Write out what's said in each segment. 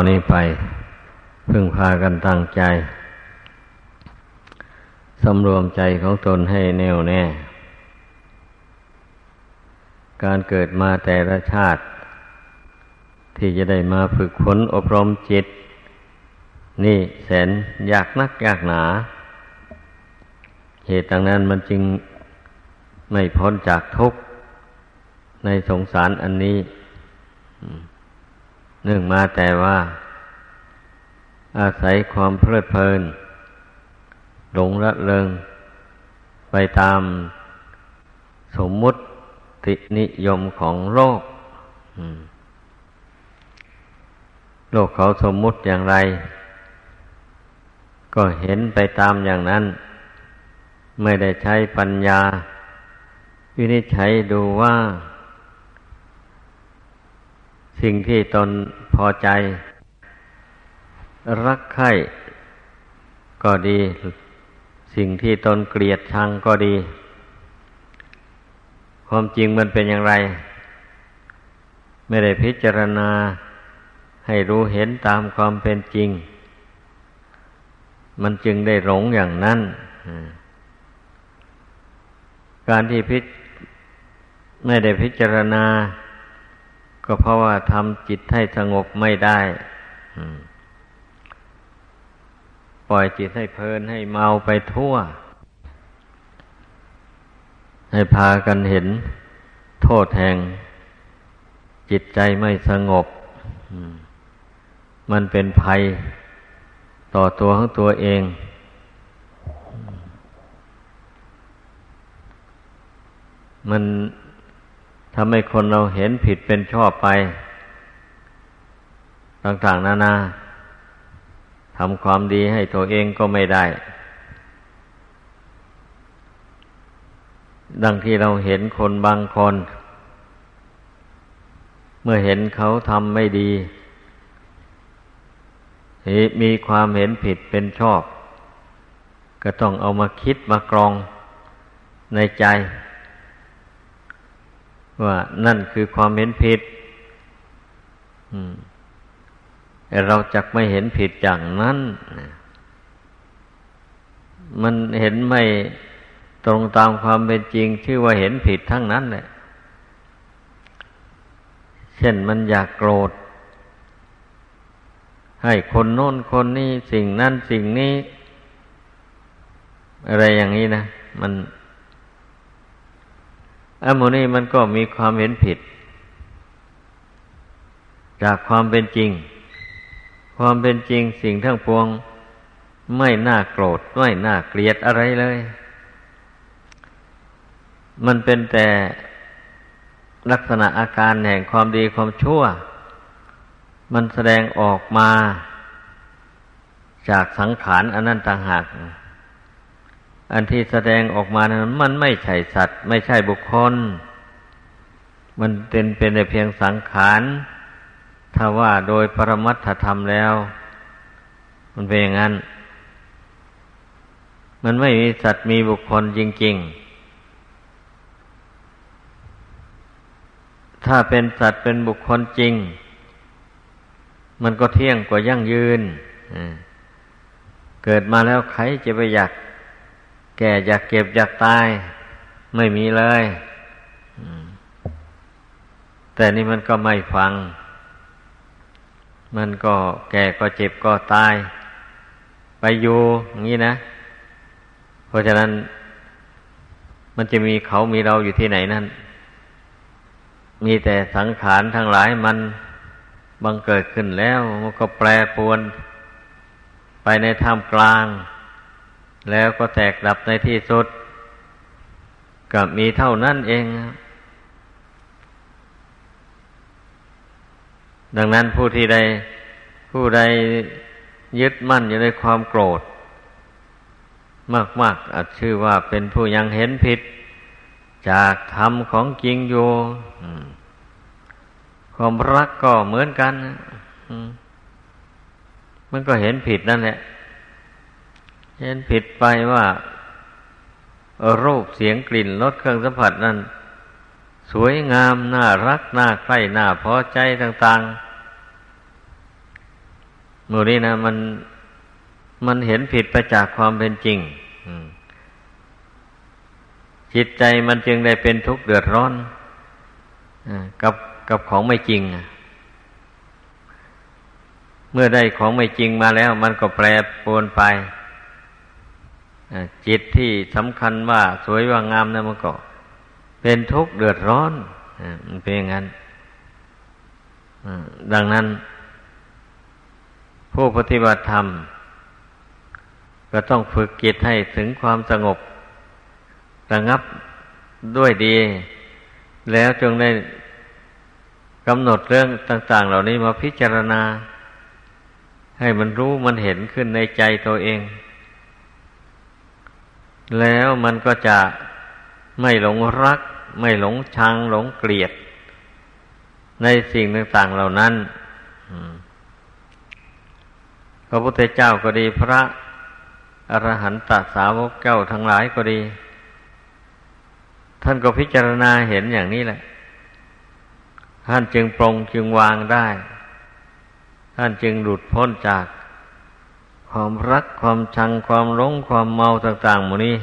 อนนี้ไปพึ่งพากันตั้งใจสำรวมใจของตนให้แน่วแน่ การเกิดมาแต่ละชาติ ที่จะได้มาฝึกฝนอบรมจิต นี่แสนยากนักยากหนา เหตุดังนั้นมันจึงไม่พ้นจากทุกข์ในสงสารอันนี้ เนื่องมาแต่ว่า อาศัยความเพลิดเพลิน หลงระเริง ไปตามสมมุตินิยมของโลกโลกเขาสมมุติอย่างไร ก็เห็นไปตามอย่างนั้น ไม่ได้ใช้ปัญญา วินิจฉัยดูว่า สิ่งที่ตนพอใจ รักใคร่ก็ดี สิ่งที่ตนเกลียดชังก็ดี ความจริงมันเป็นอย่างไร ไม่ได้พิจารณาให้รู้เห็นตามความเป็นจริง มันจึงได้หลงอย่างนั้นการที่พิไม่ได้พิจารณา ก็เพราะว่าทำจิตให้สงบไม่ได้ปล่อยจิตให้เพลินให้เมาไปทั่ว ให้พากันเห็นโทษแห่ง จิตใจไม่สงบ มันเป็นภัยต่อตัวของตัวเอง มัน ทำให้คนเราเห็นผิดเป็นชอบไป ต่างๆนานาทำความดีให้ตัวเองก็ไม่ได้ ดังที่เราเห็นคนบางคน เมื่อเห็นเขาทำไม่ดี มีความเห็นผิดเป็นชอบ ก็ต้องเอามาคิดมากรองในใจ ว่านั่นคือความเห็นผิดแต่เราจักไม่เห็นผิดอย่างนั้น มันเห็นไม่ตรงตามความเป็นจริง ชื่อว่าเห็นผิดทั้งนั้นแหละ เช่นมันอยากโกรธ ให้คนโน้นคนนี้สิ่งนั้นสิ่งนี้ อะไรอย่างนี้นะ มัน อันโมนี้มันก็มีความเห็นผิด จากความเป็นจริง ความเป็นจริงสิ่งทั้งปวง ไม่น่าโกรธไม่น่าเกลียดอะไรเลย มันเป็นแต่ลักษณะอาการแห่งความดีความชั่ว มันแสดงออกมาจากสังขารอันนั้นต่างหาก อันที่แสดงออกมานั้นมันไม่ใช่สัตว์ ไม่ใช่บุคคล มันเป็นเป็นแต่เพียงสังขารถ้าว่าโดยปรมัตถธรรมแล้ว มันเป็นอย่างนั้น มันไม่มีสัตว์มีบุคคลจริง ๆ ถ้าเป็นสัตว์เป็นบุคคลจริง มันก็เที่ยงกว่ายั่งยืน เกิดมาแล้วใครจะไปอยาก แก่อยากเก็บอยากตาย ไม่มีเลยแต่นี่มันก็ไม่ฟัง มันก็แก่ก็เจ็บก็ตาย ไปอยู่อย่างนี้นะ เพราะฉะนั้น มันจะมีเขามีเราอยู่ที่ไหนนั่น มีแต่สังขารทั้งหลายมันบังเกิดขึ้นแล้ว มันก็แปรปวน ไปในท่ามกลาง แล้วก็แตกดับในที่สุด ก็มีเท่านั้นเอง ดังนั้นผู้ที่ใดผู้ใดยึดมั่นอยู่ในความโกรธ มาก ๆอาจชื่อว่าเป็นผู้ยังเห็นผิด จากธรรมของจริงอยู่ความรักก็เหมือนกัน มันก็เห็นผิดนั่นแหละ เห็นผิดไปว่า รูปเสียงกลิ่นรสเครื่องสัมผัสนั้น สวยงามน่ารักน่าใคร่น่าพอใจต่างๆหมู่นี้นะมันมันเห็นผิดไปจากความเป็นจริงจิตใจมันจึงได้เป็นทุกข์เดือดร้อนกับกับของไม่จริง เมื่อได้ของไม่จริงมาแล้ว มันก็แปรปรวนไป จิตที่สำคัญว่าสวยว่างามนะมันก็เป็นทุกข์เดือดร้อนมันเป็นอย่างนั้นดังนั้น ผู้ปฏิบัติธรรม ก็ต้องฝึกจิตให้ถึงความสงบระงับด้วยดี แล้วจึงได้กำหนดเรื่องต่าง ๆ เหล่านี้มาพิจารณา ให้มันรู้มันเห็นขึ้นในใจตัวเอง แล้วมันก็จะไม่หลงรัก ไม่หลงชัง หลงเกลียด ในสิ่งต่างๆเหล่านั้นพระพุทธเจ้าก็ดีพระอรหันตสาวกเจ้าทั้งหลายก็ดี ท่านก็พิจารณาเห็นอย่างนี้แหละ ท่านจึงปรงจึงวางได้ ท่านจึงหลุดพ้นจาก ความรักความชังความหลงความเมาต่างๆหมดนี้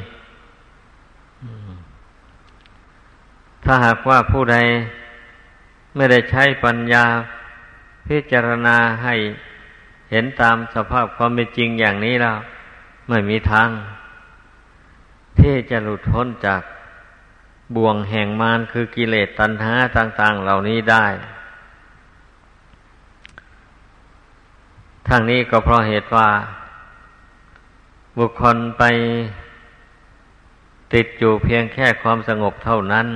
ถ้าหากว่าผู้ใดไม่ได้ใช้ปัญญาพิจารณาให้เห็นตามสภาพความเป็นจริงอย่างนี้แล้ว ไม่มีทาง ที่จะหลุดพ้นจากบ่วงแห่งมารคือกิเลสตัณหาต่าง ๆ เหล่านี้ได้ ทั้งนี้ก็เพราะเหตุว่า บุคคลไปติดอยู่เพียงแค่ความสงบเท่านั้น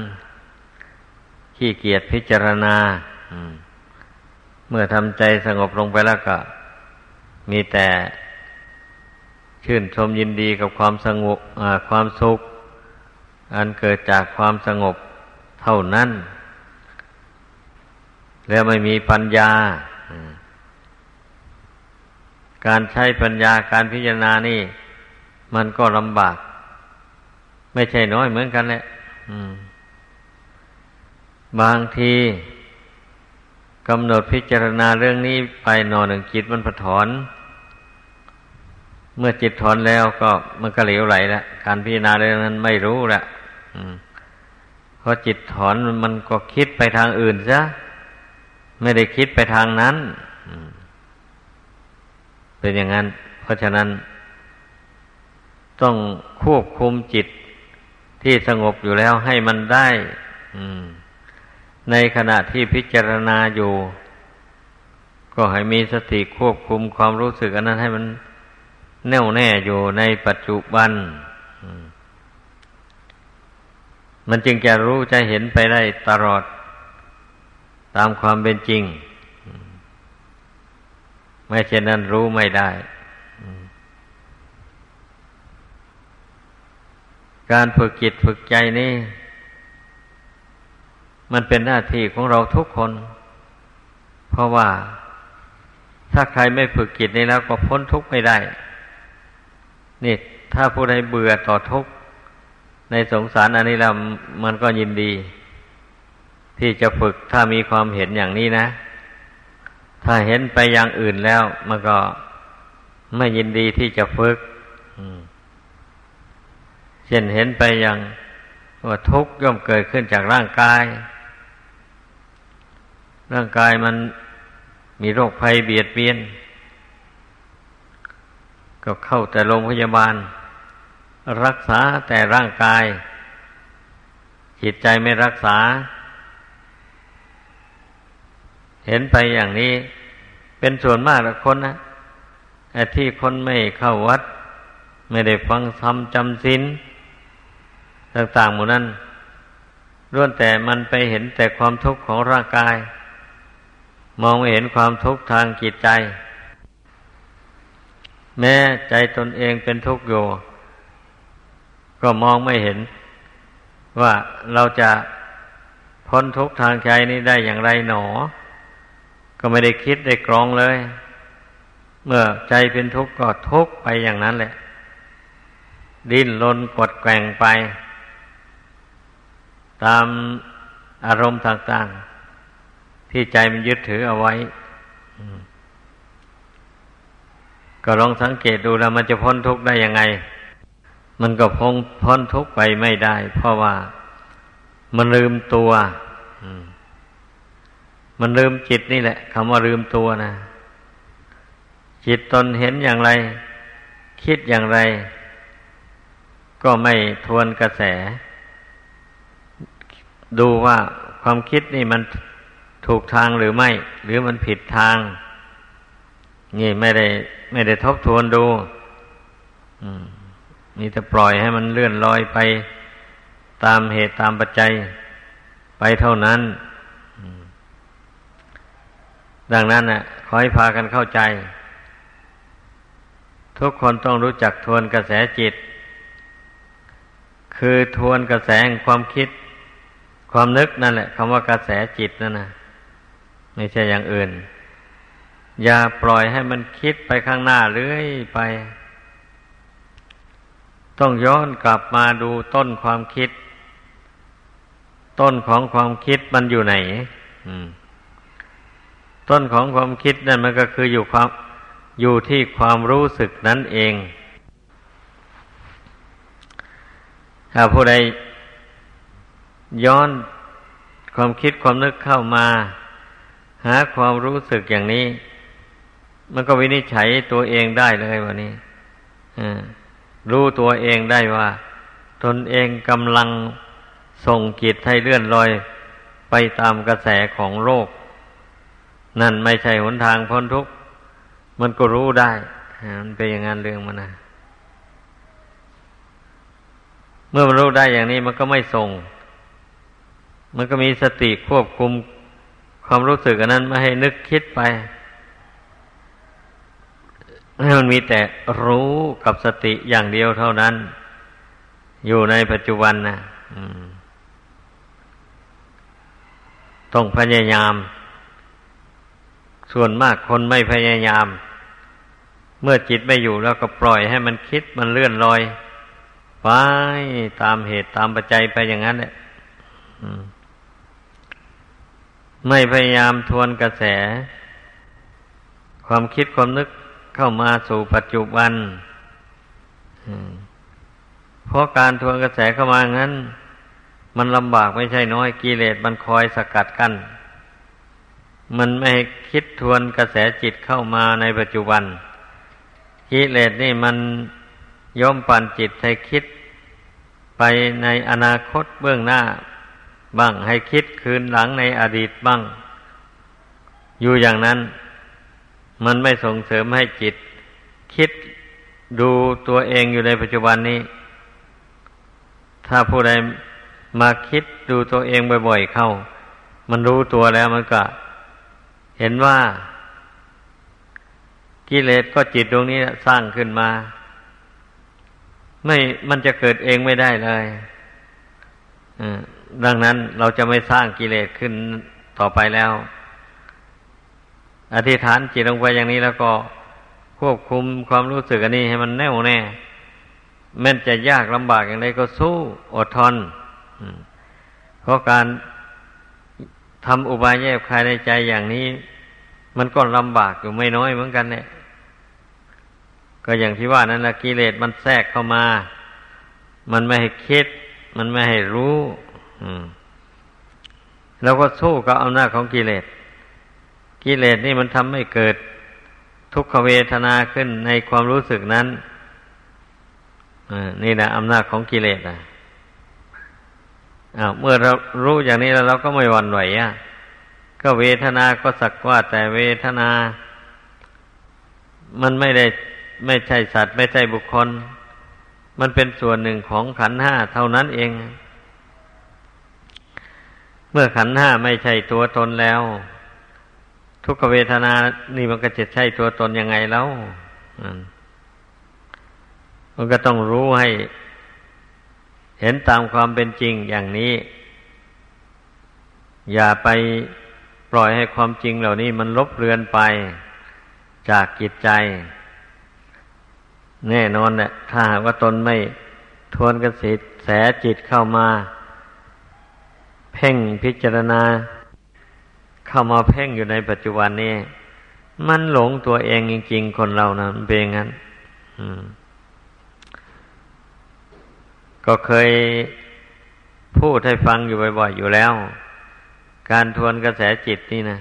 ขี้เกียจพิจารณาเมื่อทำใจสงบลงไปแล้วก็ มีแต่ชื่นชมยินดีกับความสงบความสุข อันเกิดจากความสงบเท่านั้น แล้วไม่มีปัญญา การใช้ปัญญาการพิจารณานี่ มันก็ลำบาก ไม่ใช่น้อยเหมือนกันแหละบางทีกำหนดพิจารณาเรื่องนี้ไปนอนหนึ่งจิตมันผถอน เมื่อจิตถอนแล้วก็มันก็เหลวไหลแล้วการพิจารณาเรื่องนั้นไม่รู้ล้วพอจิตถอนมันก็คิดไปทางอื่นซะไม่ได้คิดไปทางนั้น เป็นอย่างนั้น เพราะฉะนั้น ต้องควบคุมจิตที่สงบอยู่แล้วให้มันได้ในขณะที่พิจารณาอยู่ ก็ให้มีสติควบคุมความรู้สึกอันนั้นให้มันแน่วแน่อยู่ในปัจจุบัน มันจึงจะรู้จะเห็นไปได้ตลอด ตามความเป็นจริง ไม่เช่นนั้นรู้ไม่ได้ การฝึกจิตฝึกใจนี่มันเป็นหน้าที่ของเราทุกคน เพราะว่าถ้าใครไม่ฝึกจิตนี้แล้วก็พ้นทุกข์ไม่ได้ นี่ ถ้าผู้ใดเบื่อต่อทุกข์ในสงสารอันนี้แล้วมันก็ยินดี ที่จะฝึกถ้ามีความเห็นอย่างนี้นะ ถ้าเห็นไปอย่างอื่นแล้ว มันก็ไม่ยินดีที่จะฝึกเช่นเห็นไปอย่างว่าทุกข์ย่อมเกิดขึ้นจากร่างกาย ร่างกายมันมีโรคภัยเบียดเบียน ก็เข้าแต่โรงพยาบาล รักษาแต่ร่างกาย จิตใจไม่รักษา เห็นไปอย่างนี้ เป็นส่วนมากละคนนะไอ้ที่คนไม่เข้าวัด ไม่ได้ฟังธรรมจำศีลต่าง ๆ หมดนั้นล้วนแต่มันไปเห็นแต่ความทุกข์ของร่างกาย มองไม่เห็นความทุกข์ทางจิตใจ แม้ใจตนเองเป็นทุกข์อยู่ ก็มองไม่เห็น ว่าเราจะพ้นทุกข์ทางใจนี้ได้อย่างไรหนอ ก็ไม่ได้คิดได้กรองเลย เมื่อใจเป็นทุกข์ก็ทุกข์ไปอย่างนั้นแหละ ดิ้นรนกดแกงไป ตามอารมณ์ต่างๆ ที่ใจมันยึดถือเอาไว้ ก็ลองสังเกตดูแล้วมันจะพ้นทุกข์ได้ยังไง มันก็พ้นพ้นทุกข์ไปไม่ได้ เพราะว่ามันลืมตัวมั มันลืมจิตนี่แหละคำว่าลืมตัวนะจิตตนเห็นอย่างไร คิดอย่างไร ก็ไม่ทวนกระแส ดูว่าความคิดนี่มันถูกทางหรือไม่ หรือมันผิดทาง นี่ไม่ได้ ไม่ได้ทบทวนดูนี่จะปล่อยให้มันเลื่อนลอยไปตามเหตุตามปัจจัย ไปเท่านั้น ดังนั้นน่ะ ขอให้พากันเข้าใจ ทุกคนต้องรู้จักทวนกระแสจิต คือทวนกระแสแห่งความคิด ความนึกนั่นแหละคำว่ากระแสจิตนั่นนะไม่ใช่อย่างอื่น อย่าปล่อยให้มันคิดไปข้างหน้าเรื่อยไป ต้องย้อนกลับมาดูต้นความคิด ต้นของความคิดมันอยู่ไหน ต้นของความคิดนั่นมันก็คืออยู่ความอยู่ที่ความรู้สึกนั่นเอง ถ้าผู้ใดย้อนความคิดความนึกเข้ามา หาความรู้สึกอย่างนี้ มันก็วินิจฉัยตัวเองได้เลยวันนี้รู้ตัวเองได้ว่า ตนเองกำลังส่งจิตให้เลื่อนลอยไปตามกระแสของโลก นั่นไม่ใช่หนทางพ้นทุกข์มันก็รู้ได้มันเป็นอย่างนั้นเรื่องมันนะเมื่อมันรู้ได้อย่างนี้มันก็ไม่ส่ง มันก็มีสติควบคุมความรู้สึกอันนั้นไม่ให้นึกคิดไปให้มันมีแต่รู้กับสติอย่างเดียวเท่านั้น อยู่ในปัจจุบันนะต้องพยายาม ส่วนมากคนไม่พยายาม เมื่อจิตไม่อยู่แล้วก็ปล่อยให้มันคิดมันเลื่อนลอยไปตามเหตุตามปัจจัยไปอย่างนั้นแหละไม่พยายามทวนกระแส ความคิดความนึกเข้ามาสู่ปัจจุบันเพราะการทวนกระแสเข้ามางั้น มันลำบากไม่ใช่น้อยกิเลสมันคอยสกัดกัน้น มันไม่คิดทวนกระแสจิตเข้ามาในปัจจุบันกิเลสนี่มันย่อมปั่นจิตให้คิด ไปในอนาคตเบื้องหน้า บ้างให้คิดคืนหลังในอดีตบ้าง อยู่อย่างนั้น มันไม่ส่งเสริมให้จิต คิดดูตัวเองอยู่ในปัจจุบันนี้ ถ้าผู้ใดมาคิดดูตัวเองบ่อย ๆ เข้า มันรู้ตัวแล้วมันก็ เห็นว่ากิเลสก็จิตตรงนี้สร้างขึ้นมา ไม่มันจะเกิดเองไม่ได้เลยดังนั้นเราจะไม่สร้างกิเลสขึ้นต่อไปแล้ว อธิษฐานจิตลงไปอย่างนี้แล้วก็ควบคุมความรู้สึกอันนี้ให้มันแน่วแน่ แม้จะยากลำบากอย่างไรก็สู้อดทนเพราะการ ทำอุบายแยบคายในใจอย่างนี้ มันก็ลำบากอยู่ไม่น้อยเหมือนกันเนี่ย ก็อย่างที่ว่านั่นแหละกิเลสมันแทรกเข้ามา มันไม่ให้คิด มันไม่ให้รู้แล้วก็สู้กับอำนาจของกิเลส กิเลสนี่มันทำให้เกิดทุกขเวทนาขึ้นในความรู้สึกนั้นนี่นะอำนาจของกิเลสนะ เมื่อเรารู้อย่างนี้แล้วเราก็ไม่หวั่นไหวอะก็เวทนาก็สักว่า แต่เวทนา มันไม่ได้ไม่ใช่สัตว์ ไม่ใช่บุคคล มันเป็นส่วนหนึ่งของขันห้าเท่านั้นเอง เมื่อขันห้าไม่ใช่ตัวตนแล้ว ทุกขเวทนานี่มันก็จะใช่ตัวตนยังไงแล้วมันก็ต้องรู้ให้ เห็นตามความเป็นจริงอย่างนี้ อย่าไปปล่อยให้ความจริงเหล่านี้มันลบเลือนไปจากจิตใจ แน่นอนแหละถ้าหากว่าตนไม่ทวนกระสิแสจิตเข้ามา เพ่งพิจารณา เข้ามาเพ่งอยู่ในปัจจุบันนี้ มันหลงตัวเองจริง ๆ คนเรานะมันเป็นงั้น ก็เคยพูดให้ฟังอยู่บ่อยๆอยู่แล้ว การทวนกระแสจิตนี่นะ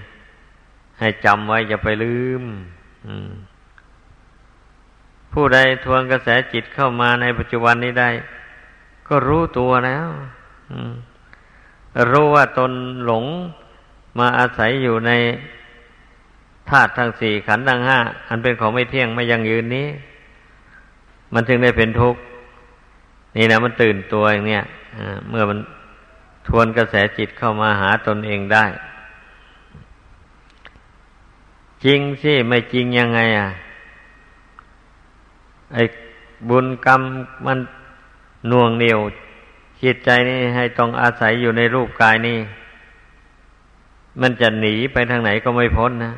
ให้จำไว้อย่าไปลืมผู้ใดทวนกระแสจิตเข้ามาในปัจจุบันนี้ได้ ก็รู้ตัวแล้วรู้ว่าตนหลงมาอาศัยอยู่ในธาตุทั้งสี่ขันธ์ทั้งห้าอันเป็นของไม่เที่ยงไม่ยั่งยืนนี้ มันจึงได้เป็นทุกข์ นี่นะมันตื่นตัวอย่างเนี้ยเมื่อมันทวนกระแสจิตเข้ามาหาตนเองได้ จริงสิไม่จริงยังไง อะ ไอ้บุญกรรมมันน่วงเหนียวจิตใจนี่ให้ต้องอาศัยอยู่ในรูปกายนี่ มันจะหนีไปทางไหนก็ไม่พ้นนะ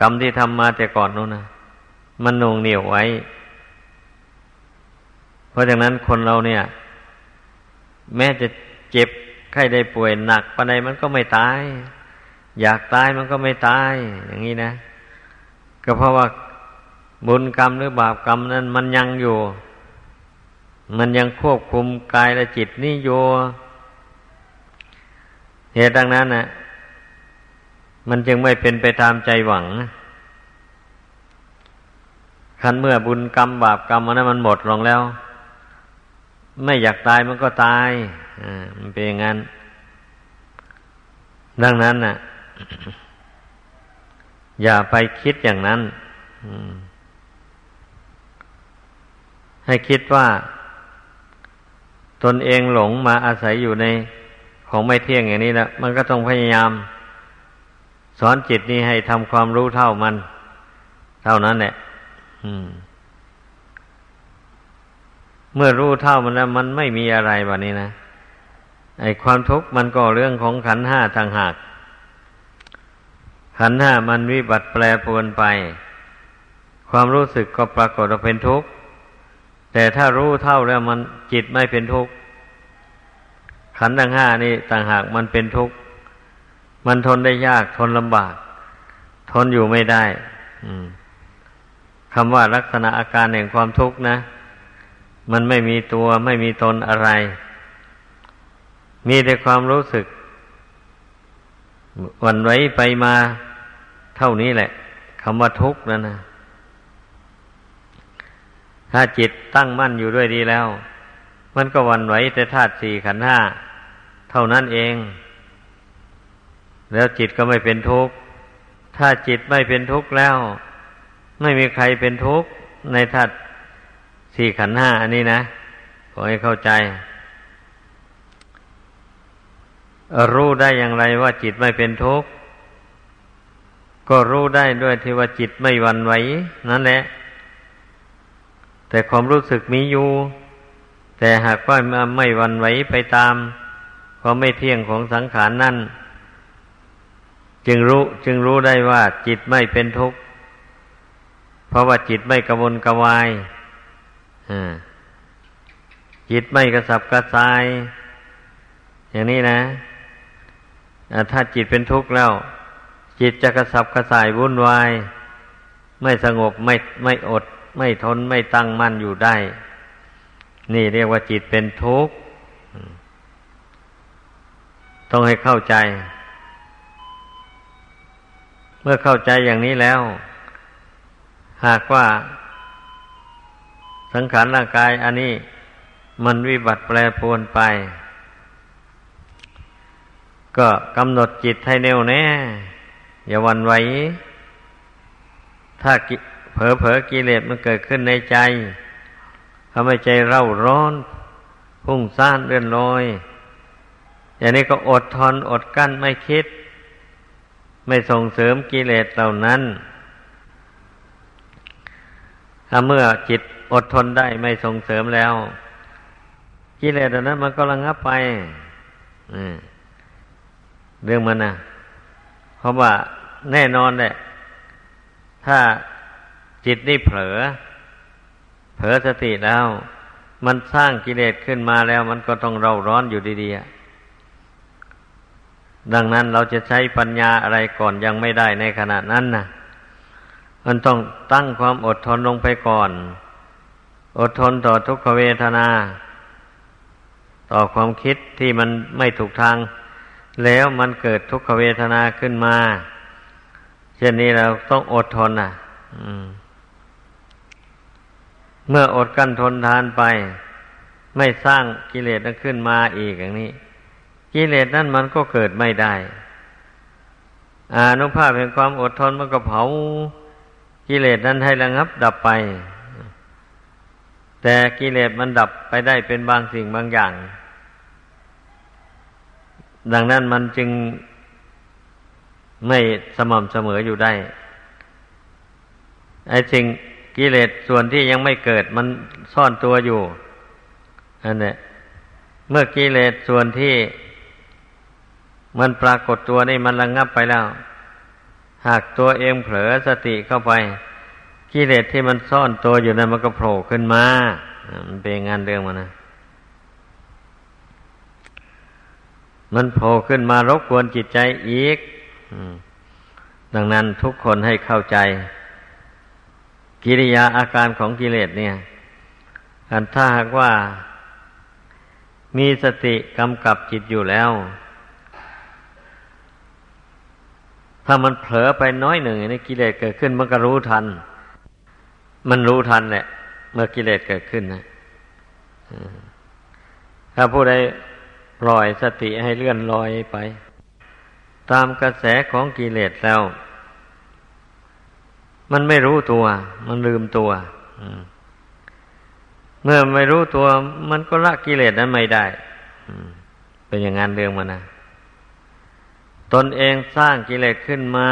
กรรมที่ทำมาแต่ก่อนนู้นนะมันน่วงเหนียวไว้ เพราะฉะนั้นคนเราเนี่ย แม้จะเจ็บไข้ได้ป่วยหนักปานใดมันก็ไม่ตาย อยากตายมันก็ไม่ตาย อย่างนี้นะ ก็เพราะว่าบุญกรรมหรือบาปกรรมนั้นมันยังอยู่ มันยังควบคุมกายและจิตนี่อยู่เหตุดังนั้นนะมันจึงไม่เป็นไปตามใจหวังคันเมื่อบุญกรรมบาปกรรมมันนั้นมันหมดลงแล้ว ไม่อยากตายมันก็ตายมันเป็นอย่างนั้น ดังนั้นน่ะ อย่าไปคิดอย่างนั้นให้คิดว่า ตนเองหลงมาอาศัยอยู่ในของไม่เที่ยงอย่างนี้แล้วมันก็ต้องพยายาม สอนจิตนี้ให้ทำความรู้เท่ามัน เท่านั้นแหละ เมื่อรู้เท่ามันแล้วมันไม่มีอะไรแบบนี้นะไอ้ความทุกข์มันก็เรื่องของขันห้าทางหากขันห้ามันวิบัติแปรปรวนไป ความรู้สึกก็ปรากฏว่าเป็นทุกข์แต่ถ้ารู้เท่าแล้วมันจิตไม่เป็นทุกข์ขันธ์ทั้งห้านี่ต่างหากมันเป็นทุกข์มันทนได้ยากทนลำบาก ทนอยู่ไม่ได้คำว่าลักษณะอาการแห่งความทุกข์นะ มันไม่มีตัวไม่มีตนอะไร มีแต่ความรู้สึกวันไว้ไปมาเท่านี้แหละคำว่าทุกข์นั่นนะถ้าจิตตั้งมั่นอยู่ด้วยดีแล้ว มันก็วันไหวแต่ธาตุสี่ขันห้าเท่านั้นเอง แล้วจิตก็ไม่เป็นทุกข์ถ้าจิตไม่เป็นทุกข์แล้ว ไม่มีใครเป็นทุกข์ในธาตุ สี่ขันห้าอันนี้นะ ขอให้เข้าใจ รู้ได้อย่างไรว่าจิตไม่เป็นทุกข์ ก็รู้ได้ด้วยที่ว่าจิตไม่วันไหว นั่นแหละ แต่ความรู้สึกมีอยู่ แต่หากว่าไม่วันไหวไปตามความไม่เที่ยงของสังขารนนั่น จึงรู้จึงรู้ได้ว่าจิตไม่เป็นทุกข์ เพราะว่าจิตไม่กระวนกระวาย จิตไม่กระสับกระส่าย อย่างนี้นะถ้าจิตเป็นทุกข์แล้ว จิตจะกระสับกระส่ายวุ่นวาย ไม่สงบไม่ไม่อด ไม่ทนไม่ตั้งมั่นอยู่ได้ นี่เรียกว่าจิตเป็นทุกข์ต้องให้เข้าใจ เมื่อเข้าใจอย่างนี้แล้ว หากว่า สังขารร่างกายอันนี้มันวิบัติแปรปรวนไป ก็กำหนดจิตให้แน่วแน่ อย่าวันไหว ถ้าเผลอเผลอกิเลสมันเกิดขึ้นในใจทำให้ใจเร่าร้อน พุ่งซ่านเรื่อนลอย อย่างนี้ก็อดทนอดกั้นไม่คิด ไม่ส่งเสริมกิเลสเหล่านั้น ถ้าเมื่อจิต อดทนได้ไม่ส่งเสริมแล้วกิเลสเหล่านั้นมันก็ระงับไปเรื่องมันนะเพราะว่าแน่นอนแหละ ถ้าจิตนี่เผลอ เผลอสติแล้ว มันสร้างกิเลสขึ้นมาแล้ว มันก็ต้องเร่าร้อนอยู่ดีๆดังนั้นเราจะใช้ปัญญาอะไรก่อนยังไม่ได้ในขณะนั้นนะมันต้องตั้งความอดทนลงไปก่อน อดทนต่อทุกขเวทนา ต่อความคิดที่มันไม่ถูกทาง แล้วมันเกิดทุกขเวทนาขึ้นมา เช่นนี้เราต้องอดทนนะเมื่ออดกั้นทนทานไป ไม่สร้างกิเลสนั้นขึ้นมาอีกอย่างนี้ กิเลสนั้นมันก็เกิดไม่ได้อานุภาพแห่งความอดทนมันก็เผากิเลสนั้นให้ระงับดับไป แต่กิเลสมันดับไปได้เป็นบางสิ่งบางอย่าง ดังนั้นมันจึงไม่สม่ำเสมออยู่ได้ ไอ้สิ่งกิเลสส่วนที่ยังไม่เกิดมันซ่อนตัวอยู่อันนี้เมื่อกิเลสส่วนที่มันปรากฏตัวนี่มันระงงับไปแล้ว หากตัวเองเผลอสติเข้าไป กิเลสที่มันซ่อนตัวอยู่นั้นมันก็โผล่ขึ้นมามันเป็นงานเรื่องมันนะมันโผล่ขึ้นมารบกวนจิตใจอีกดังนั้นทุกคนให้เข้าใจ กิริยาอาการของกิเลสเนี่ยอันถ้าหากว่า มีสติกำกับจิตอยู่แล้ว ถ้ามันเผลอไปน้อยหนึ่งในกิเลสเกิดขึ้นมันก็รู้ทัน มันรู้ทันแหละเมื่อกิเลสเกิดขึ้นนะถ้าผู้ใดปล่อยสติให้เลื่อนลอยไป ตามกระแสของกิเลสแล้ว มันไม่รู้ตัว มันลืมตัวเมื่อไม่รู้ตัว มันก็ละกิเลสนั้นไม่ได้เป็นอย่างนั้นเรื่องมันนะตนเองสร้างกิเลสขึ้นมา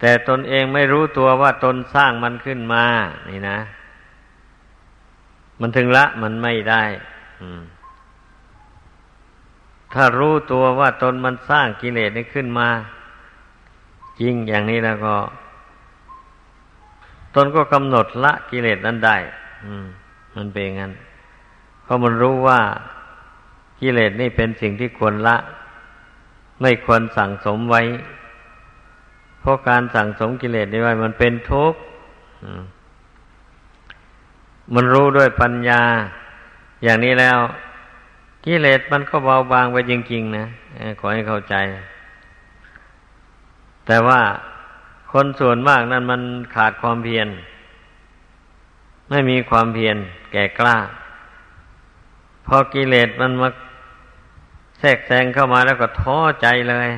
แต่ตนเองไม่รู้ตัวว่าตนสร้างมันขึ้นมา นี่นะ มันถึงละมันไม่ได้ถ้ารู้ตัวว่าตนมันสร้างกิเลสนี้ขึ้นมา จริงอย่างนี้แล้วก็ ตนก็กำหนดละกิเลสนั้นได้มันเป็นงั้น เพราะมันรู้ว่ากิเลสนี่เป็นสิ่งที่ควรละ ไม่ควรสั่งสมไว้ เพราะการสั่งสมกิเลสนี้ไว้มันเป็นทุกข์มันรู้ด้วยปัญญา อย่างนี้แล้ว กิเลสมันก็เบาบางไปจริง ๆ นะขอให้เข้าใจ แต่ว่าคนส่วนมากนั้นมันขาดความเพียร ไม่มีความเพียรแก่กล้า พอกิเลสมันมาแทรกแซงเข้ามาแล้วก็ท้อใจเลย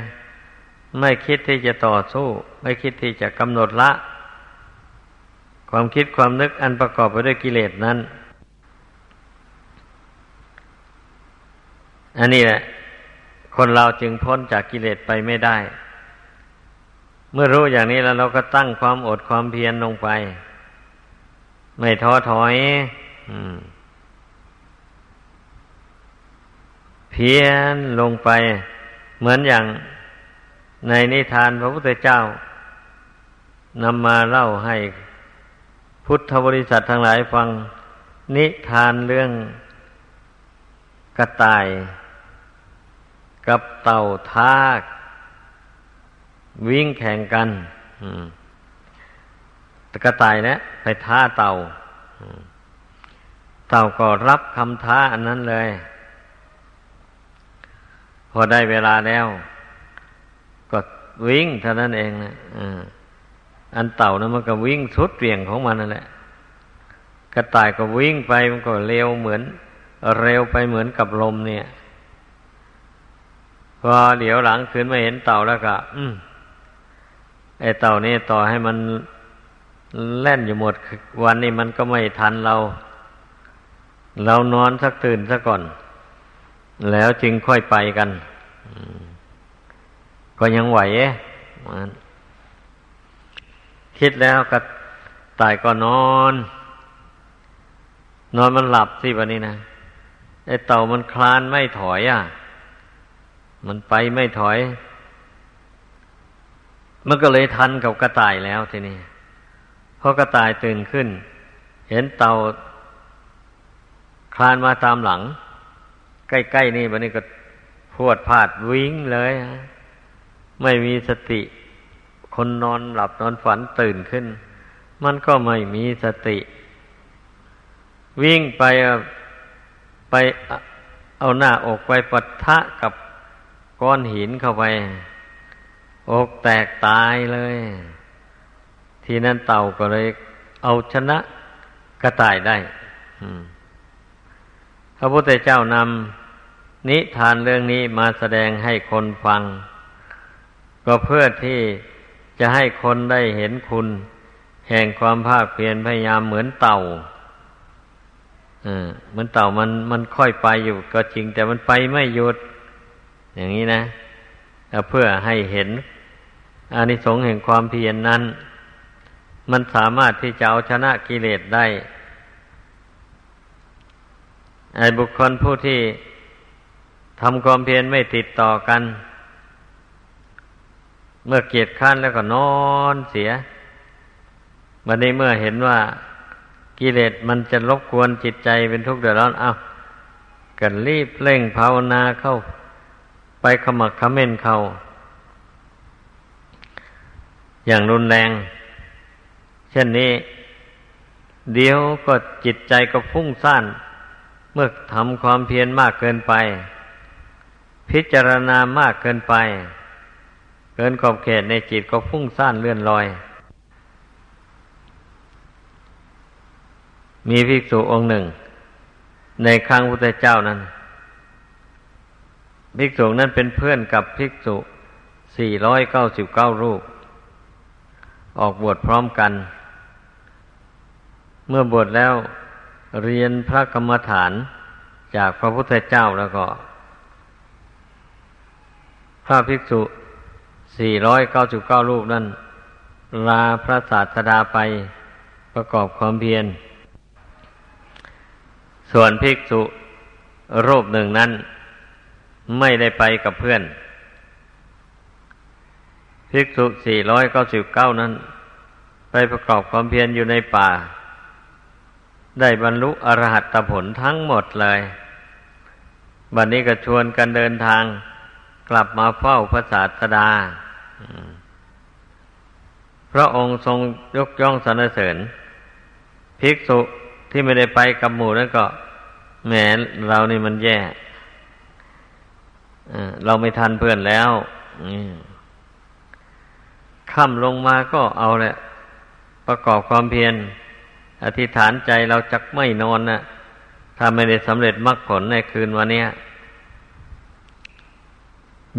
ไม่คิดที่จะต่อสู้ ไม่คิดที่จะกำหนดละ ความคิดความนึกอันประกอบไปด้วยกิเลสนั้น อันนี้แหละ คนเราจึงพ้นจากกิเลสไปไม่ได้ เมื่อรู้อย่างนี้แล้วเราก็ตั้งความอดความเพียรลงไป ไม่ท้อถอยอเพียนลงไป เหมือนอย่าง ในนิทานพระพุทธเจ้านำมาเล่าให้พุทธบริษัททั้งหลายฟัง นิทานเรื่องกระต่าย กับเต่าทากวิ่งแข่งกันกระต่ายนะไปท้าเต่า เต่าก็รับคำท้าอันนั้นเลย พอได้เวลาแล้ว วิ่งเท่านั้นเองนะอันเต่านะมันก็วิ่งสุดเปี่ยงของมันนั่นแหละกระต่ายก็วิ่งไปมันก็เร็วเหมือน เร็วไปเหมือนกับลมเนี่ย พอเดี๋ยวหลังคืนมาเห็นเต่าแล้วก็อืมไอเต่านี่ต่อให้มันแล่นอยู่หมดวันนี้มันก็ไม่ทันเรา เรานอนสักตื่นสักก่อน แล้วจึงค่อยไปกัน ก็ยังไหวคิดแล้วก็ตายก็นอน นอนมันหลับสิวันนี้นะไอ้เต่ามันคลานไม่ถอยอะ มันไปไม่ถอย มันก็เลยทันกับกระต่ายแล้วทีนี้พอกระต่ายตื่นขึ้น เห็นเต่าคลานมาตามหลัง ใกล้ๆนี่บันนี้ก็พวดพาดวิ่งเลย ไม่มีสติ คนนอนหลับนอนฝันตื่นขึ้น มันก็ไม่มีสติ วิ่งไปไปเอาหน้าอกไปปะทะกับก้อนหินเข้าไป อกแตกตายเลย ทีนั้นเต่าก็เลย เอาชนะกระต่ายได้พระพุทธเจ้านำนิทานเรื่องนี้มาแสดงให้คนฟัง ก็เพื่อที่จะให้คนได้เห็นคุณ แห่งความภาคเพียรพยายามเหมือนเต่าเออมันเต่ามันมันค่อยไปอยู่ก็จริง แต่มันไปไม่หยุด อย่างนี้นะเพื่อให้เห็นอานิสงส์แห่งความเพียรนนั้น มันสามารถที่จะเอาชนะกิเลสได้ไอ้บุคคลผู้ที่ทำความเพียรไม่ติดต่อกัน เมื่อเกียดข้านแล้วก็นอนเสียวันนี้เมื่อเห็นว่ากิเลสมันจะรบกวนจิตใจเป็นทุกข์เดือดร้อนเอากันรีบเร่งภาวนาเข้า ไปขมักขม้นเขาอย่างรุนแรง เช่นนี้ เดี๋ยวก็จิตใจก็พุ่งซ่านเมื่อทำความเพียรมากเกินไป พิจารณามากเกินไป เกินขอบเขตในจิตก็พุ่งซ่านเลื่อนลอย มีภิกษุองค์หนึ่ง ในครั้งพุทธเจ้านั้น ภิกษุนั้นเป็นเพื่อนกับภิกษุ 499 รูป ออกบวชพร้อมกัน เมื่อบวชแล้วเรียนพระกรรมฐานจากพระพุทธเจ้าแล้วก็ พระภิกษุ 499 รูปนั้น ลาพระศาสดาไปประกอบความเพียร ส่วนภิกษุรูปหนึ่งนั้น ไม่ได้ไปกับเพื่อน ภิกษุ 499 นั้น ไปประกอบความเพียรอยู่ในป่า ได้บรรลุอรหัตผลทั้งหมดเลย บัดนนี้ก็ชวนกันเดินทาง กลับมาเฝ้าพระศาสดาพระองค์ทรงยกย่องสรรเสริญภิกษุที่ไม่ได้ไปกับหมู่นั้นก็แหมเรานี่มันแย่เราไม่ทันเพื่อนแล้วค่ำลงมาก็เอาแหละ ประกอบความเพียร อธิษฐานใจเราจักไม่นอนนะถ้าไม่ได้สำเร็จมรรคผลในคืนวันนี้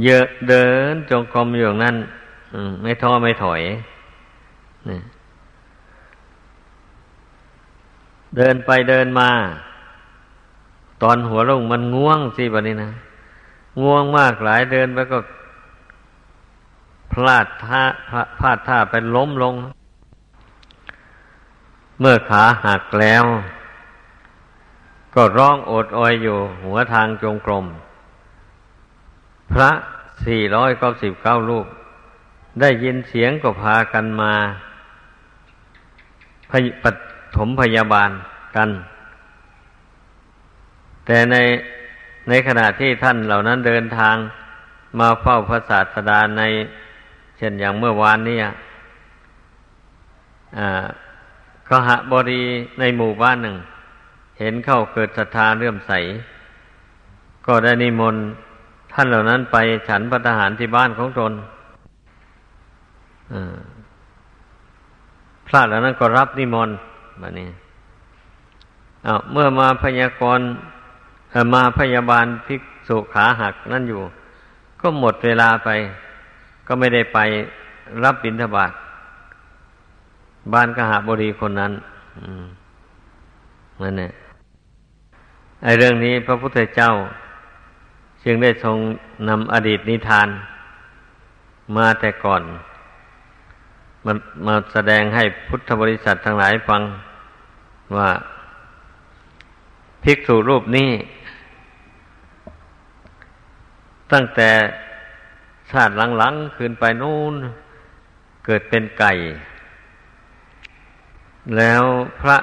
เยอะเดินจงกรมอยู่นั้นไม่ท้อไม่ถอยเดินไปเดินมา ตอนหัวลงมันง่วงสิบนี้นะ ง่วงมากหลายเดินไปก็ พลาดท่าพลาดท่าไปล้มลง เมื่อขาหักแล้ว ก็ร้องโอดออยอยู่ หัวทางจงกรม พระสี่ร้อยเก้าสิบเก้าลูกได้ยินเสียงก็พากันมาพปฐมพยาบาลกัน แต่ในในขณะที่ท่านเหล่านั้นเดินทางมาเฝ้าพระศาสดาใน เช่นอย่างเมื่อวานนี้ขหบดีในหมู่บ้านหนึ่ง เห็นเข้าเกิดศรัทธาเลื่อมใส ก็ได้นิมนต์ ท่านเหล่านั้นไปฉันพัฒหารที่บ้านของตนพระเหล่านั้นก็รับนิมนต์แบบนี้เอาเมื่อมาพยากรมาพยาบาลภิกษุขาหักนั่นอยู่ ก็หมดเวลาไป ก็ไม่ได้ไปรับบิณฑบาตบ้านกหาบดีคนนั้นนั่นเนี่ยไอเรื่องนี้พระพุทธเจ้า จึงได้ทรงนำอดีตนิทาน มาแต่ก่อน มันมาแสดงให้พุทธบริษัททั้งหลายฟังว่า ภิกษุรูปนี้ ตั้งแต่ชาติหลังๆคืนไปนู่นเกิดเป็นไก่ แล้วพระ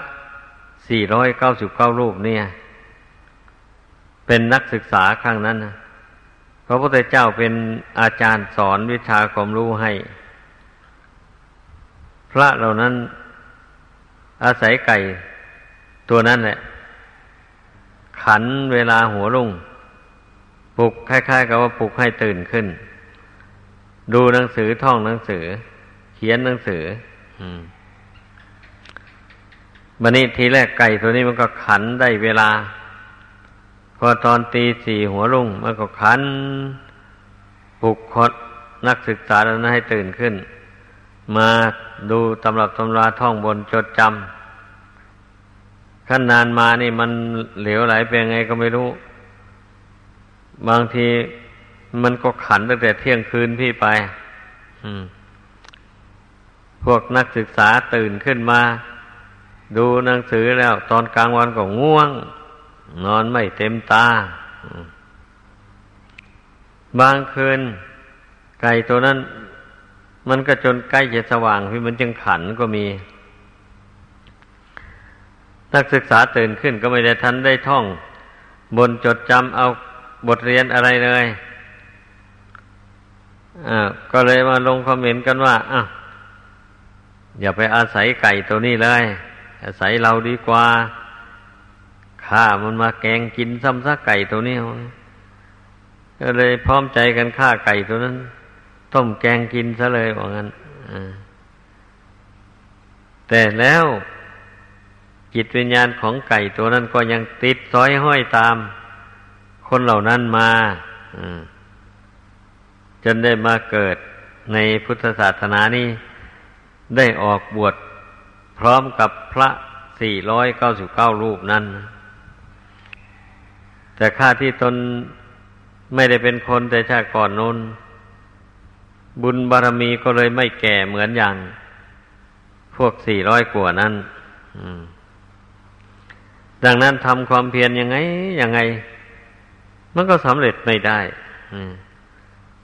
สี่ร้อยเก้าสิบเก้ารูปเนี่ย เป็นนักศึกษาครั้งนั้นนะพระพุทธเจ้าเป็นอาจารย์สอนวิชาความรู้ให้ พระเหล่านั้นอาศัยไก่ตัวนั้นแหละขันเวลาหัวลุ่งปลุกคล้ายๆ กับว่าปลุกให้ตื่นขึ้น ดูหนังสือท่องหนังสือ เขียนหนังสืออืมบันนี้ทีแรกไก่ตัวนี้มันก็ขันได้เวลา พอตอนตีสี่หัวรุ่งมันก็ขันปลุกคดนักศึกษาแล้วนะให้ตื่นขึ้น มาดูตำรับตำราท่องบนจดจำขั้นนานมานี่มันเหลวไหลเป็นไงก็ไม่รู้ บางทีมันก็ขันตั้งแต่เที่ยงคืนพี่ไปพวกนักศึกษาตื่นขึ้นมา ดูหนังสือแล้ว ตอนกลางวันก็ง่วง นอนไม่เต็มตา บางคืน ไก่ตัวนั้น มันก็จนใกล้จะสว่างพี่มันจึงขันก็มี นักศึกษาตื่นขึ้นก็ไม่ได้ทันได้ท่อง บนจดจำเอาบทเรียนอะไรเลยอ่าก็เลยมาลงคอมเมนต์กันว่าอะอย่าไปอาศัยไก่ตัวนี้เลย อาศัยเราดีกว่า ข้ามันมาแกงกินซ้ำซักไก่ตัวนี้ก็เลยพร้อมใจกันฆ่าไก่ตัวนั้น ต้มแกงกินซะเลยว่างั้นแต่แล้วจิตวิญญาณของไก่ตัวนั้นก็ยังติดซ้อยห้อยตาม คนเหล่านั้นมาจนได้มาเกิดในพุทธศาสนานี้ ได้ออกบวชพร้อมกับพระสี่ร้อยเก้าสิบเก้ารูปนั้น แต่ข้าที่ตนไม่ได้เป็นคนแต่ชาติก่อนนู้น บุญบารมีก็เลยไม่แก่เหมือนอย่าง พวกสี่ร้อยกว่านั้นดังนั้นทำความเพียรยังไงยังไง มันก็สำเร็จไม่ได้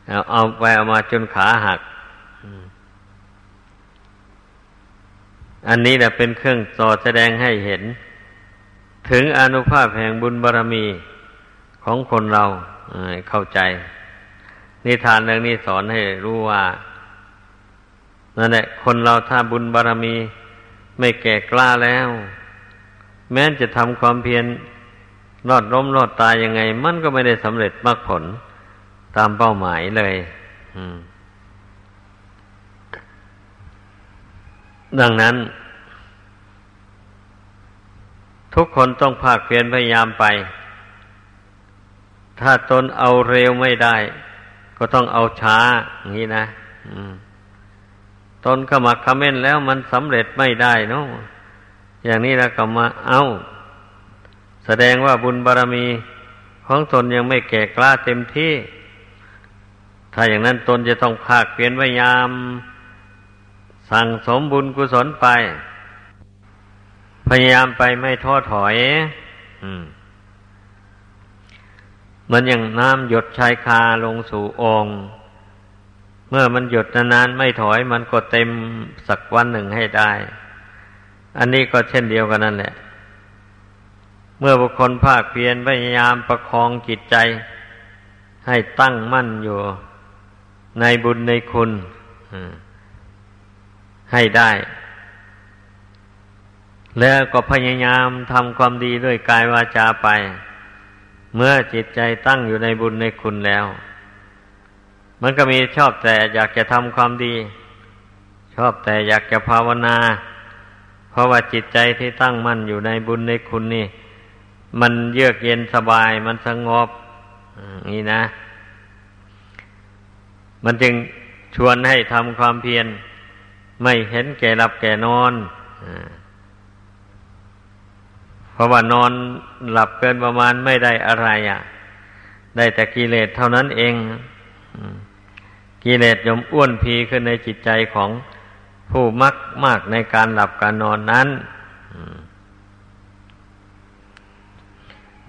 เอาเอาไปเอามาจนขาหักอันนี้แหละเป็นเครื่องสอดแสดงให้เห็น ถึงอนุภาพแห่งบุญบารรมี ของคนเราเข้าใจ นิทานเรื่องนี้สอนให้รู้ว่านั่นแหละคนเราถ้าบุญบารรมีไม่แก่กล้าแล้ว แม้จะทำความเพียรรอดล้มรอดตายยังไง มันก็ไม่ได้สำเร็จมรรคผลตามเป้าหมายเลยดังนั้น ทุกคนต้องภาคเพียรพยายามไป ถ้าตนเอาเร็วไม่ได้ ก็ต้องเอาช้า อย่างนี้นะตนขมักขม้นแล้วมันสำเร็จไม่ได้เนาะอย่างนี้แล้วก็มาเอาแสดงว่าบุญบารรมีของตนยังไม่แก่กล้าเต็มที่ ถ้าอย่างนั้นตนจะต้องภาคเพียรพยายาม สั่งสมบุญกุศลไป พยายามไปไม่ท้อถอยมั มันอย่างน้ำหยดชายคาลงสู่องค์ เมื่อมันหยดนานๆไม่ถอยมันก็เต็มสักวันหนึ่งให้ได้ อันนี้ก็เช่นเดียวกันนั่นแหละ เมื่อบุคคลภาคเพียรพยายามประคองจิตใจ ให้ตั้งมั่นอยู่ ในบุญในคุณให้ได้ แล้วก็พยายามทำความดีด้วยกายวาจาไป เมื่อจิตใจตั้งอยู่ในบุญในคุณแล้ว มันก็มีชอบแต่อยากจะทำความดี ชอบแต่อยากจะภาวนา เพราะว่าจิตใจที่ตั้งมั่นอยู่ในบุญในคุณนี่ มันเยือกเย็นสบายมันสงบนี่นะ มันจึงชวนให้ทำความเพียรไม่เห็นแก่หลับแก่นอน เพราะว่านอนหลับเกินประมาณไม่ได้อะไรอะ ได้แต่กิเลสเท่านั้นเองกิเลสยมอ้วนพีขึ้นในจิตใจของผู้มักมากในการหลับการนอนนั้น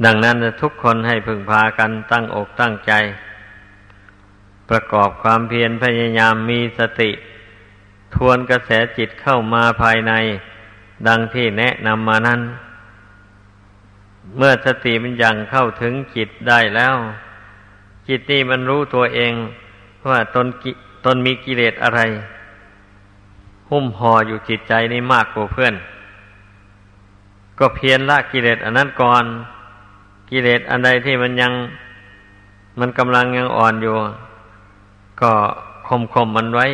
ดังนั้นทุกคนให้พึงพากันตั้งอกตั้งใจ ประกอบความเพียรพยายามมีสติ ทวนกระแสจิตเข้ามาภายใน ดังที่แนะนำมานั้น เมื่อสติมันยังเข้าถึงจิตได้แล้ว จิตนี่มันรู้ตัวเอง ว่าตนตนมีกิเลสอะไร หุ้มห่ออยู่จิตใจนี่มากกว่าเพื่อน ก็เพียรละกิเลสอันนั้นก่อน กิเลสอันใดที่มันยัง มันกำลังยังอ่อนอยู่ ก็ข่มข่มมันไว้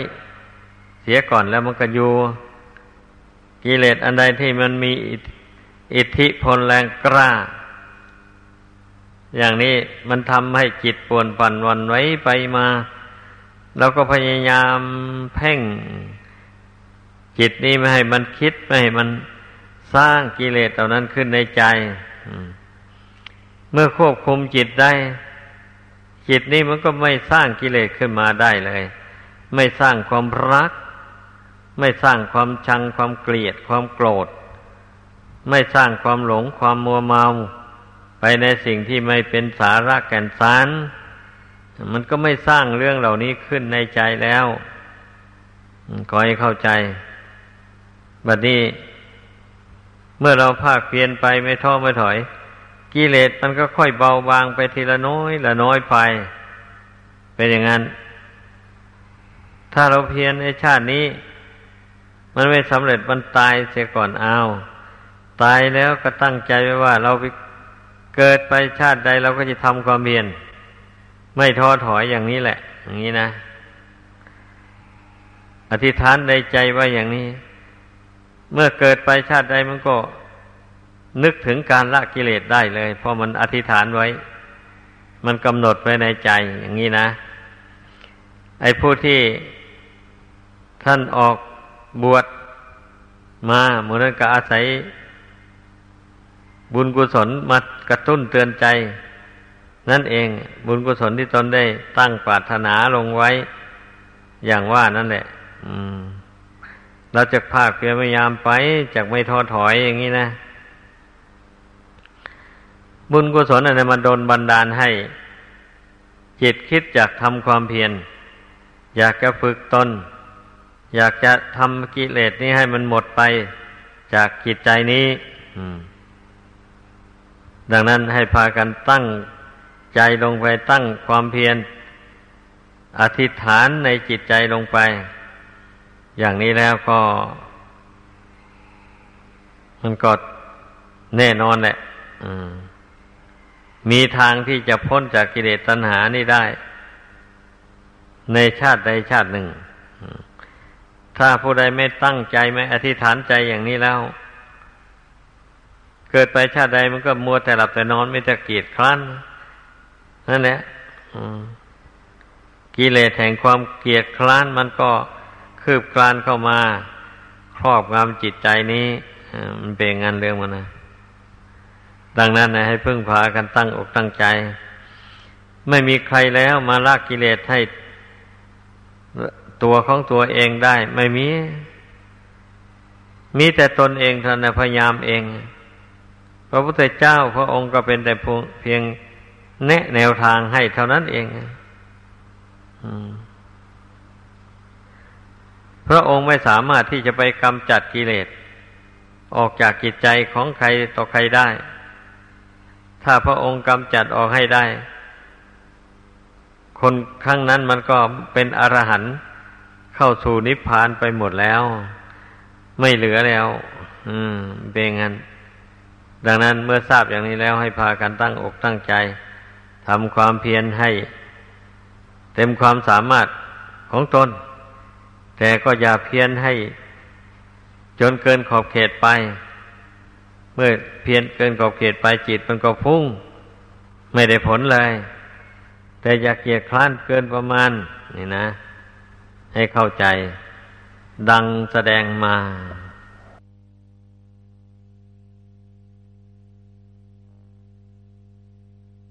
เสียก่อนแล้วมันก็อยู่กิเลสอันใดที่มันมี อิทธิพลแรงกล้า อย่างนี้มันทำให้จิตปวนปั่นวันไว้ไปมาเราก็พยายามเพ่ง จิตนี้ไม่ให้มันคิดไม่ให้มันสร้างกิเลสเหล่านั้นขึ้นในใจ เมื่อควบคุมจิตได้ จิตนี้มันก็ไม่สร้างกิเลสขึ้นมาได้เลย ไม่สร้างความรัก ไม่สร้างความชังความเกลียดความโกรธ ไม่สร้างความหลงความมัวเมา ไปในสิ่งที่ไม่เป็นสาระแก่นสารมันก็ไม่สร้างเรื่องเหล่านี้ขึ้นในใจแล้วก็ให้เข้าใจ บัดนี้ เมื่อเราภาคเพียนไปไม่ท้อไม่ถอย กิเลสมันก็ค่อยเบาบางไปทีละน้อยละน้อยไป เป็นอย่างนั้น ถ้าเราเพียนในชาตินี้ มันไม่สำเร็จมันตายเสียก่อนเอา ตายแล้วก็ตั้งใจไว้ว่า เราไปเกิดไปชาติใดเราก็จะทำความเพียรไม่ท้อถอยอย่างนี้แหละ อย่างนี้นะ อธิษฐานในใจว่าอย่างนี้ เมื่อเกิดไปชาติใดมันก็ นึกถึงการละกิเลสได้เลย เพราะมันอธิษฐานไว้ มันกำหนดไว้ในใจอย่างนี้นะ ไอ้ผู้ที่ท่านออกบวชมาเหมือนกับอาศัย บุญกุศลมากระตุ้นเตือนใจ นั่นเองบุญกุศลที่ตนได้ตั้งปรารถนาลงไว้ อย่างว่านั่นแหละเราจะภาคเพียรพยายามไปจากไม่ท้อถอยอย่างนี้นะ บุญกุศลอะไรมาโดนบันดาลให้ จิตคิดอยากทำความเพียรอยากจะฝึกตนอยากจะทำกิเลสนี้ให้มันหมดไป จากจิตใจนี้ ดังนั้นให้พากันตั้งใจลงไปตั้งความเพียร อธิษฐานในจิตใจลงไป อย่างนี้แล้วก็ มันก็แน่นอนแหละมีทางที่จะพ้นจากกิเลสตัณหานี่ได้ ในชาติใดชาติหนึ่ง ถ้าผู้ใดไม่ตั้งใจไม่อธิษฐานใจอย่างนี้แล้ว เกิดไปชาติใดมันก็มัวแต่หลับแต่นอนไม่จะเกียดครั้นนั่นแหละกิเลสแห่งความเกียดคร้านมันก็คืบคลานเข้ามา ครอบงำจิตใจนี้มันเป็นงานเรื่องมันนะดังนั้นนะให้พึ่งพากันตั้งอกตั้งใจ ไม่มีใครแล้วมาลากกิเลสให้ตัวของตัวเองได้ ไม่มี มีแต่ตนเองเท่านั้นพยายามเอง ระพุทธเจ้าพระองค์ก็เป็นแต่เพียงแนะแนวทางให้เท่านั้นเองพระองค์ไม่สามารถที่จะไปกำจัดกิเลส ออกจากกิจใจของใครต่อใครได้ ถ้าพระองค์กำจัดออกให้ได้ คนครั้งนั้นมันก็เป็นอรหันต์เข้าสู่นิพพานไปหมดแล้ว ไม่เหลือแล้ว อืมเป็นงั้น ดังนั้นเมื่อทราบอย่างนี้แล้วให้พากันตั้งอกตั้งใจทำความเพียรให้ เต็มความสามารถของตน แต่ก็อย่าเพียรให้ จนเกินขอบเขตไป เมื่อเพียรเกินขอบเขตไปจิตมันก็พุ่ง ไม่ได้ผลเลย แต่อย่าเกียดคร้านเกินประมาณ นี่นะ ให้เข้าใจ ดังแสดงมา